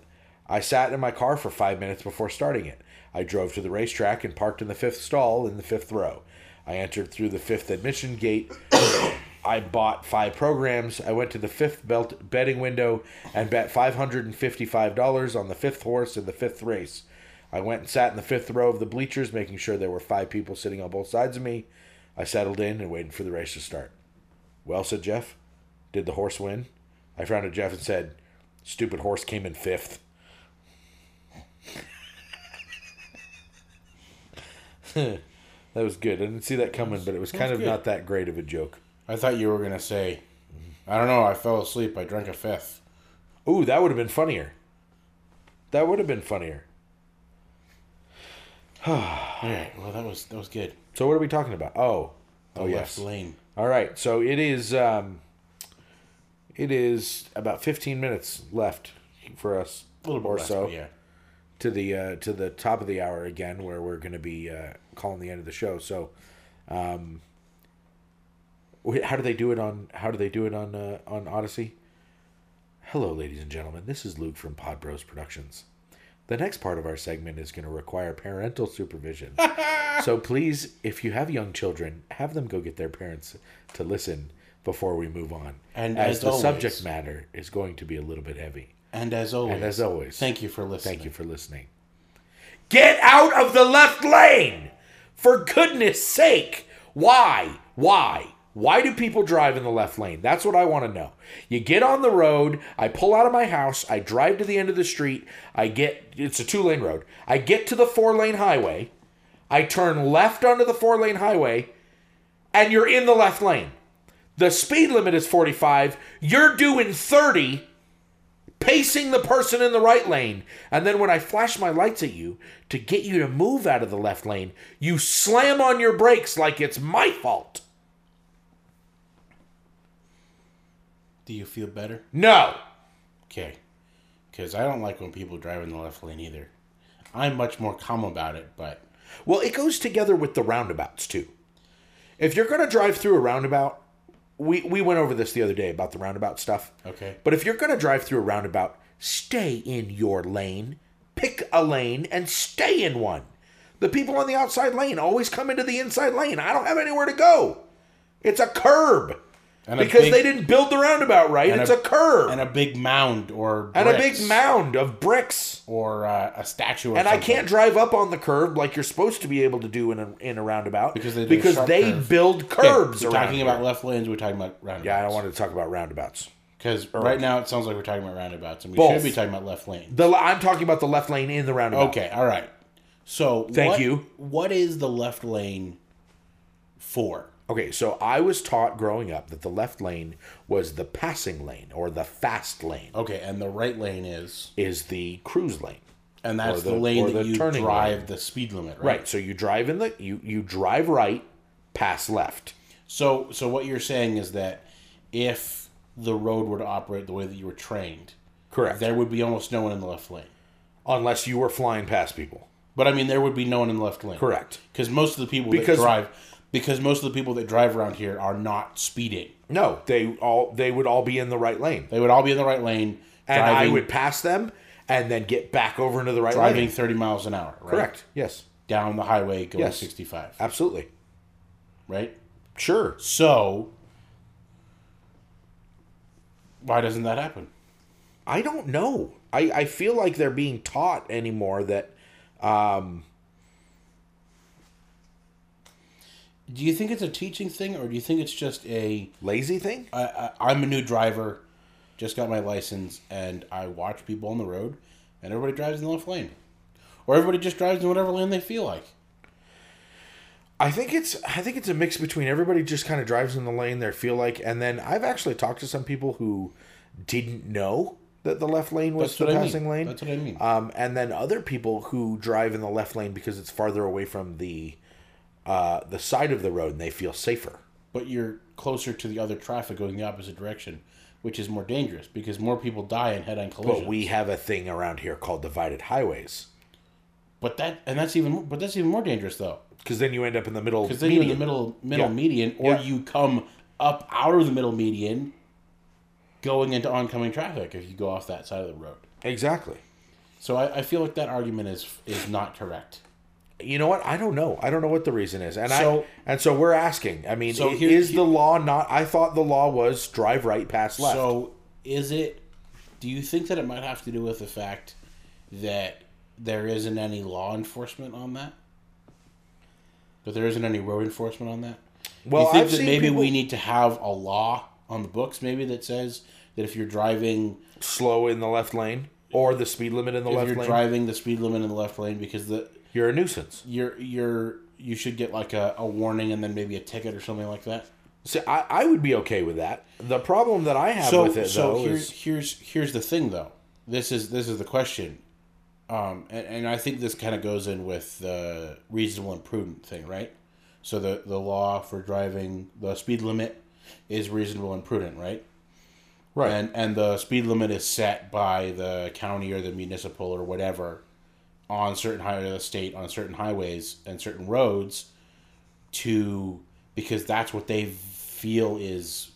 I sat in my car for five minutes before starting it. I drove to the racetrack and parked in the fifth stall in the fifth row. I entered through the fifth admission gate. <coughs> I bought five programs. I went to the fifth belt betting window and bet $555 on the fifth horse in the fifth race. I went and sat in the fifth row of the bleachers, making sure there were five people sitting on both sides of me. I settled in and waited for the race to start. Well, said Jeff, did the horse win? I frowned at Jeff and said, Stupid horse came in fifth. <laughs> that was good. I didn't see that coming, but it was kind of good. not that great of a joke. I thought you were gonna say, I don't know. I fell asleep. I drank a fifth. Ooh, that would have been funnier. That would have been funnier. <sighs> All right. Well, that was that was good. So what are we talking about? Oh, oh yes. lane. All right. So it is. Um, it is about fifteen minutes left for us, A little bit or so, yeah. to the uh, to the top of the hour again, where we're going to be uh, calling the end of the show. So, Wait, How do they do it on? How do they do it on uh, on Odyssey? Hello, ladies and gentlemen. This is Luke from Pod Bros Productions. The next part of our segment is going to require parental supervision. <laughs> so please, if you have young children, have them go get their parents to listen before we move on. And as, as the always- subject matter is going to be a little bit heavy. And as always, And as always, thank you for listening. Thank you for listening. Get out of the left lane! For goodness sake! Why? Why? Why do people drive in the left lane? That's what I want to know. You get on the road, I pull out of my house, I drive to the end of the street, I get it's a two lane road. I get to the four lane highway, I turn left onto the four lane highway, and you're in the left lane. The speed limit is 45, you're doing 30 pacing the person in the right lane. And then when I flash my lights at you to get you to move out of the left lane, you slam on your brakes like it's my fault. Do you feel better? No. Okay. Because I don't like when people drive in the left lane either. I'm much more calm about it, but Well, it goes together with the roundabouts too. If you're going to drive through a roundabout, we, we went over this the other day about the roundabout stuff. okay. But if you're going to drive through a roundabout, stay in your lane. Pick a lane and stay in one. The people on the outside lane always come into the inside lane. I don't have anywhere to go. It's a curb. And because big- they didn't build the roundabout right. It's a- a, curb. And a big mound or And a big mound of bricks. or uh, a statue. Or And I can't drive up on the curb like you're supposed to be able to do in a, in a roundabout Because they because they curve. build curbs we're talking about left lanes. We're talking about roundabouts. Yeah, I don't want to talk about roundabouts. because right now it sounds like we're talking about roundabouts, and we Both. should be talking about left lanes. The I'm talking about the left lane in the roundabout. Okay, all right. So Thank what- you. What is the left lane for? Okay, so I was taught growing up that the left lane was the passing lane or the fast lane Okay, and the right lane is, is the cruise lane. and that's the, the- lane that the you drive lane. the speed limit, right? Right. So you drive in the you you drive right, pass left. So, so what you're saying is that if the road were to operate the way that you were trained, Correct. there would be almost no one in the left lane. Unless you were flying past people. But I mean, there would be no one in the left lane. Correct. Because most of the people Because- that drive, because most of the people that drive around here are not speeding. No, they all they would all be in the right lane. They would all be in the right lane, And driving, I would pass them and then get back over into the right lane. driving lane. 30 miles an hour. Right? Correct. Yes. Down the highway going Yes. 65. Absolutely. Right. Sure. So, why doesn't that happen? I don't know. I, I feel like they're being taught anymore that um, Do you think it's a teaching thing, or do you think it's just a lazy thing. I, I, I'm a new driver, just got my license, and I watch people on the road, and everybody drives in the left lane, or everybody just drives in whatever lane they feel like. I think it's I think it's a mix between everybody just kind of drives in the lane they feel like, and then I've actually talked to some people who didn't know that the left lane was That's the what I mean. passing lane. That's what I mean. Um, and then other people who drive in the left lane because it's farther away from the uh, the side of the road and they feel safer. But you're closer to the other traffic going the opposite direction, which is more dangerous because more people die in head-on collisions. But we have a thing around here called divided highways but that and that's even more, but that's even more dangerous though because then you end up in the middle. because then you're in the middle middle Yeah. median, or Yeah. you come up out of the middle median, going into oncoming traffic if you go off that side of the road. Exactly. So I, I feel like that argument is is not correct. You know what? I don't know. I don't know what the reason is, and So- I and so we're asking. I mean, So here- is here- the law not? I thought the law was drive right, pass left. So is it? Do you think that it might have to do with the fact that there isn't any law enforcement on that? That there isn't any road enforcement on that? well, you think I've that maybe people we need to have a law on the books, maybe that says that if you're driving, slow in the left lane or the speed limit in the if left you're lane, driving the speed limit in the left lane, because the you're a nuisance. you're you're you should get like a, a warning and then maybe a ticket or something like that. See, I, I would be okay with that. The problem that I have so with it so though here's is here's here's the thing though. This is this is the question, um, and, and I think this kind of goes in with the reasonable and prudent thing, right? So the the law for driving the speed limit is reasonable and prudent, right? right. And and the speed limit is set by the county or the municipal or whatever on certain of the uh, state on certain highways and certain roads to because that's what they feel is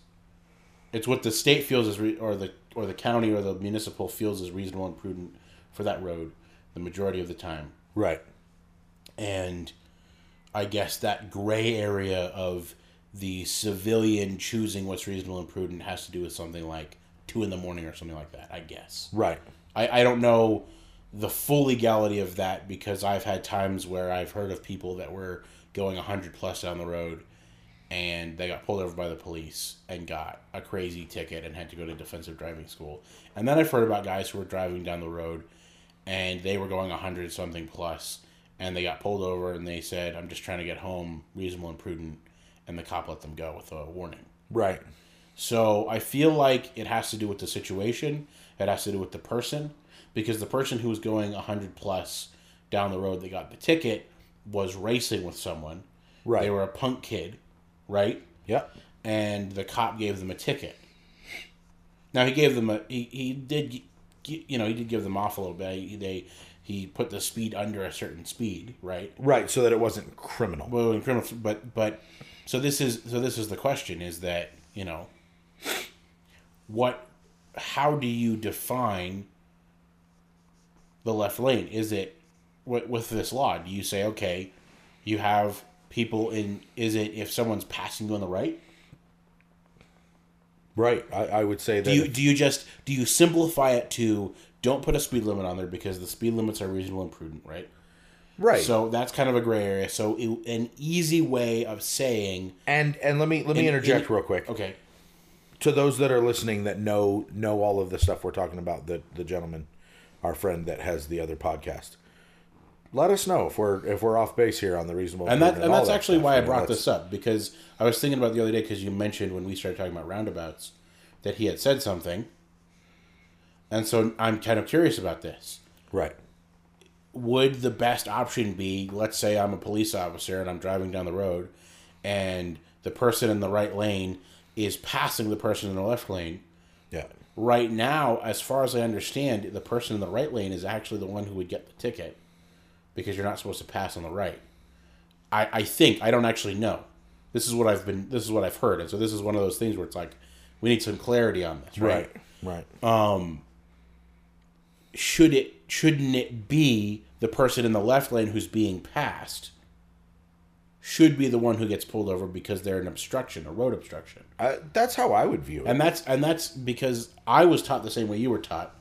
it's what the state feels is re- or the or the county or the municipal feels is reasonable and prudent for that road the majority of the time Right. and I guess that gray area of the civilian choosing what's reasonable and prudent has to do with something like two in the morning or something like that. I guess Right. I, I don't know the full legality of that because I've had times where I've heard of people that were going hundred plus down the road and they got pulled over by the police and got a crazy ticket and had to go to defensive driving school. And then I've heard about guys who were driving down the road and they were going 100 something plus and they got pulled over and they said i'm just trying to get home reasonable and prudent and the cop let them go with a warning Right. so i feel like it has to do with the situation it has to do with the person because the person who was going 100 plus down the road that got the ticket was racing with someone Right. they were a punk kid right Yep. and the cop gave them a ticket. Now he gave them a he, he did you know he did give them off a little bit. He, they he put the speed under a certain speed, right? Right. So that it wasn't criminal. Well, in criminal, but but so this is so this is the question: is that you know what? How do you define the left lane? Is it with, with this law? Do you say okay, you have people in? Is it if someone's passing you on the right? Right. I, I would say that. Do you do you just do you simplify it to don't put a speed limit on there because the speed limits are reasonable and prudent, right? right. So that's kind of a gray area. So it, an easy way of saying and and let me let me In- interject in- real quick. okay, to those that are listening that know know all of the stuff we're talking about the the gentleman our friend that has the other podcast let us know if we're if we're off base here on the reasonable and that prudent and that's that actually stuff. why I mean, brought let's- this up because I was thinking about the other day because you mentioned when we started talking about roundabouts that he had said something, and so I'm kind of curious about this. right would the best option be let's say I'm a police officer and I'm driving down the road and the person in the right lane is passing the person in the left lane yeah right now as far as I understand the person in the right lane is actually the one who would get the ticket because you're not supposed to pass on the right. I, I think I don't actually know. This is what I've been this is what I've heard. And so this is one of those things where it's like we need some clarity on this right, right right. Um, should it shouldn't it be the person in the left lane who's being passed should be the one who gets pulled over because they're an obstruction a road obstruction. Uh, that's how i would view it. And that's and that's because i was taught the same way you were taught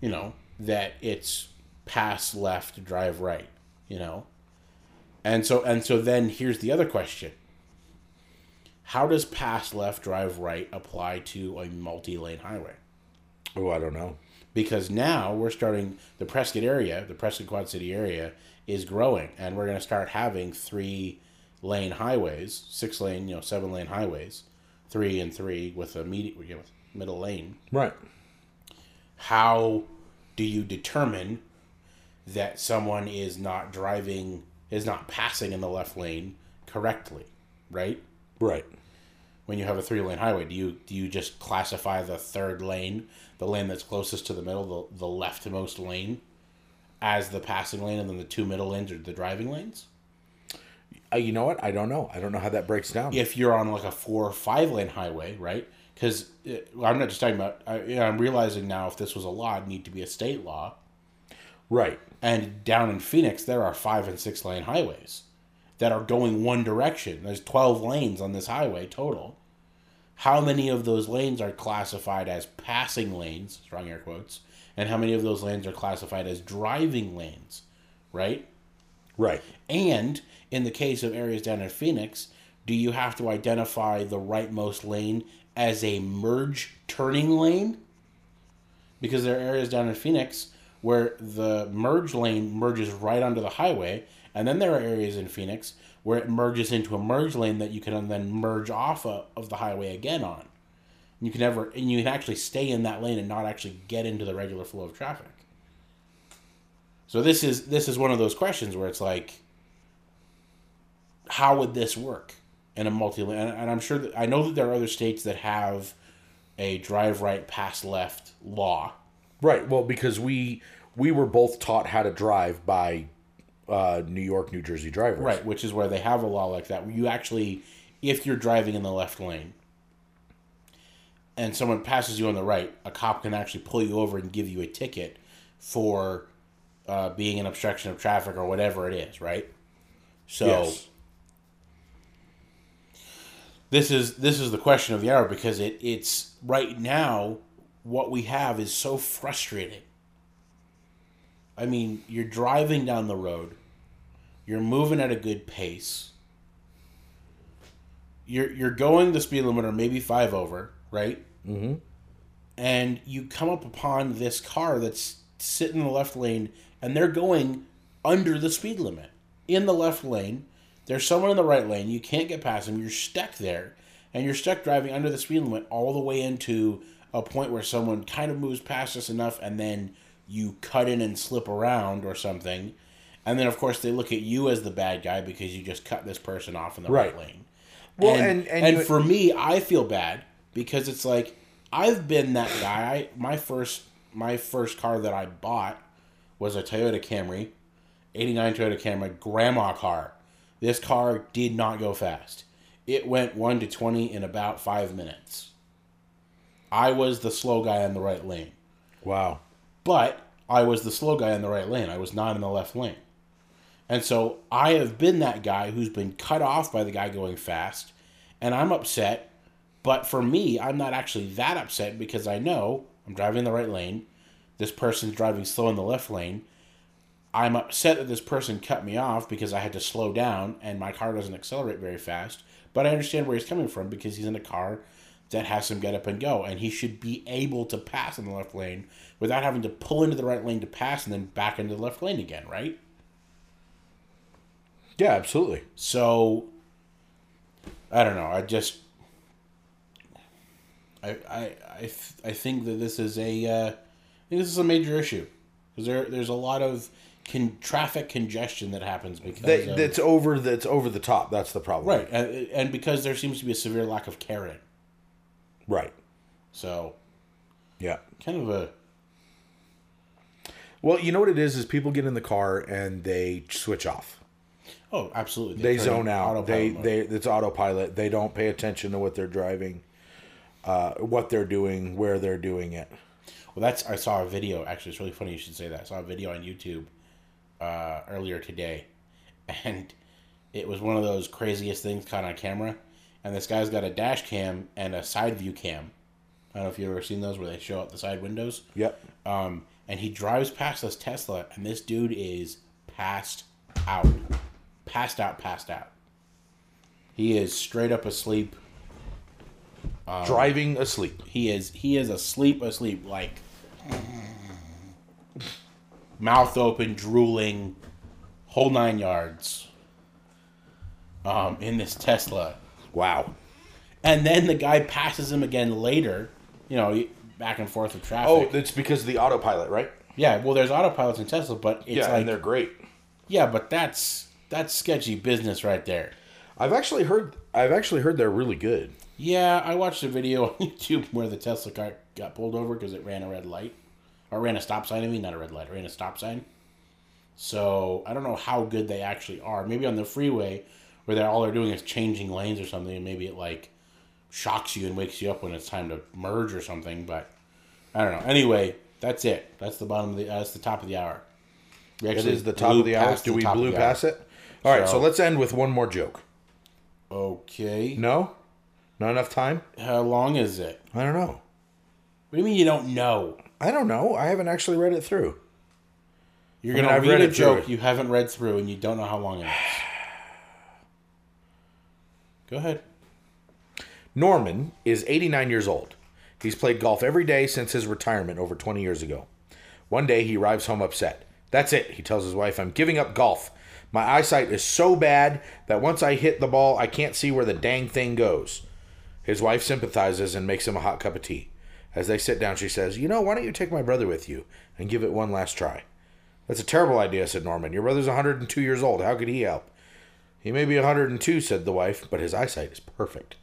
you know that it's pass left drive right you know? And so and so then here's the other question. How does pass left drive right apply to a multi-lane highway? Oh i don't know. Because now we're starting the Prescott area, the Prescott Quad City area is growing, and we're going to start having three lane highways, six lane, you know, seven lane highways, three and three with a medi- you know, middle lane. right How do you determine that someone is not driving, is not passing in the left lane correctly, right? right when you have a three lane highway do you do you just classify the third lane the lane that's closest to the middle the, the leftmost lane as the passing lane and then the two middle lanes are the driving lanes? Uh, you know what? I don't know. I don't know how that breaks down. If you're on like a four or five lane highway right? Because i'm not just talking about I, you know, i'm realizing now if this was a law it'd need to be a state law. Right. And down in phoenix there are five and six lane highways that are going one direction. There's 12 lanes on this highway total. How many of those lanes are classified as passing lanes strong air quotes and how many of those lanes are classified as driving lanes right? Right. And in the case of areas down in phoenix do you have to identify the rightmost lane as a merge turning lane? Because there are areas down in phoenix where the merge lane merges right onto the highway and then there are areas in phoenix where it merges into a merge lane that you can then merge off of, of the highway again on you can never and you can actually stay in that lane and not actually get into the regular flow of traffic. So this is this is one of those questions where it's like how would this work in a multi lane and, and i'm sure that i know that there are other states that have a drive right pass left law. Right. Well because we we were both taught how to drive by uh, New York, New Jersey drivers. Right, which is where they have a law like that, where you actually, if you're driving in the left lane and someone passes you on the right, a cop can actually pull you over and give you a ticket for uh, being an obstruction of traffic or whatever it is, right? So Yes. this is this is the question of the hour because it it's right now what we have is so frustrating. I mean, you're driving down the road, you're moving at a good pace. You're you're going the speed limit or maybe five over, right? Mm-hmm. And you come up upon this car that's sitting in the left lane, and they're going under the speed limit in the left lane. There's someone in the right lane. You can't get past them. You're stuck there, and you're stuck driving under the speed limit all the way into a point where someone kind of moves past us enough, and then you cut in and slip around or something. And then, of course, they look at you as the bad guy because you just cut this person off in the right, Right. lane. Well, and and- and you- for me, I feel bad because it's like I've been that guy. I, my first my first car that I bought was a Toyota Camry, eighty nine Toyota Camry, grandma car. This car did not go fast. It went one to twenty in about five minutes. I was the slow guy in the right lane, Wow. but I was the slow guy in the right lane. I was not in the left lane. And so I have been that guy who's been cut off by the guy going fast, and I'm upset. But for me, I'm not actually that upset because I know I'm driving in the right lane. This person's driving slow in the left lane. I'm upset that this person cut me off because I had to slow down and my car doesn't accelerate very fast. But I understand where he's coming from because he's in a car that has some get up and go, and he should be able to pass in the left lane without having to pull into the right lane to pass and then back into the left lane again, right? Yeah, absolutely. So I don't know. I just I I I, th- I think that this is a uh, I think this is a major issue because there there's a lot of con- traffic congestion that happens because That, of, that's over. That's over the top. That's the problem. right and, and because there seems to be a severe lack of caring. Right. So Yeah. kind of a Well, you know what it is? Is people get in the car and they switch off. oh absolutely They put zone out. They mode. they it's autopilot. They don't pay attention to what they're driving, uh, what they're doing, where they're doing it. Well, that's I saw a video. Actually, it's really funny you should say that. I saw a video on YouTube uh, earlier today, <laughs> and it was one of those craziest things caught on camera. And this guy's got a dash cam and a side view cam. I don't know if you've ever seen those where they show up the side windows. Yep. Um, and he drives past this Tesla, and this dude is passed out, passed out, passed out. He is straight up asleep. Driving asleep. He is he is asleep, asleep, like mouth open, drooling, whole nine yards. Um, in this Tesla, Wow. and then the guy passes him again later. You know, back and forth with traffic. Oh, it's because of the autopilot, right? yeah. Well, there's autopilots in Tesla, but it's yeah, like and they're great. yeah, but that's that's sketchy business right there. I've actually heard. I've actually heard they're really good. Yeah, I watched a video <laughs> on YouTube where the Tesla car got pulled over because it ran a red light. Or ran a stop sign, I mean, not a red light, ran a stop sign. So I don't know how good they actually are. Maybe on the freeway where they're all they're doing is changing lanes or something, and maybe it like shocks you and wakes you up when it's time to merge or something, but I don't know. Anyway, that's it. That's the bottom of the uh, that's the top of the hour. We actually is the top of the hour. Do we blew past it? All right. So, So- let's end with one more joke. Okay. No, not enough time. How long is it? I don't know. What do you mean you don't know? I don't know. I haven't actually read it through. You're I mean, gonna I've read read a joke you haven't read through and you don't know how long it is. Go ahead. Norman is 89 years old. He's played golf every day since his retirement over 20 years ago. One day he arrives home upset. That's it, he tells his wife. I'm giving up golf. My eyesight is so bad that once I hit the ball, I can't see where the dang thing goes. His wife sympathizes and makes him a hot cup of tea. As they sit down, she says, You know, why don't you take my brother with you and give it one last try? That's a terrible idea, said Norman. Your brother's 102 years old. How could he help? He may be 102, said the wife, but his eyesight is perfect.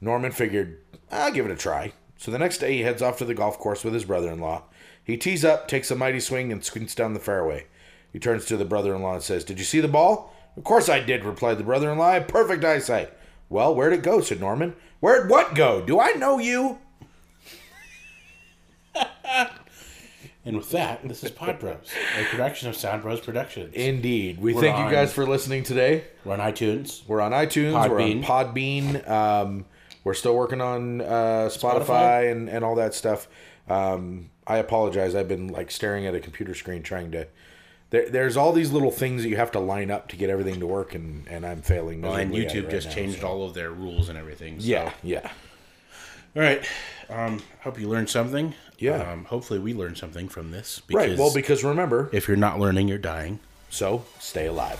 Norman figured, I'll give it a try. So the next day he heads off to the golf course with his brother in law. He tees up, takes a mighty swing, and squints down the fairway. He turns to the brother in law and says, Did you see the ball? Of course I did, replied the brother in law. Perfect eyesight. Well, where'd it go? said Norman. Where'd what go? Do I know you? <laughs> And with that, this is Pod Bros, a production of Sound Bros Productions. Indeed. We We're thank on- you guys for listening today. We're on iTunes. We're on iTunes. We're on Podbean. Um, we're still working on uh, Spotify, Spotify? And, and all that stuff. Um, I apologize. I've been like staring at a computer screen trying to. There, there's all these little things that you have to line up to get everything to work, and, and I'm failing. Well, and miserably at it YouTube right just now, changed so- all of their rules and everything. So. Yeah, yeah. All right. Um, hope you learned something. Yeah. Um, hopefully, we learned something from this. Right. Well, because remember, if you're not learning, you're dying. so stay alive.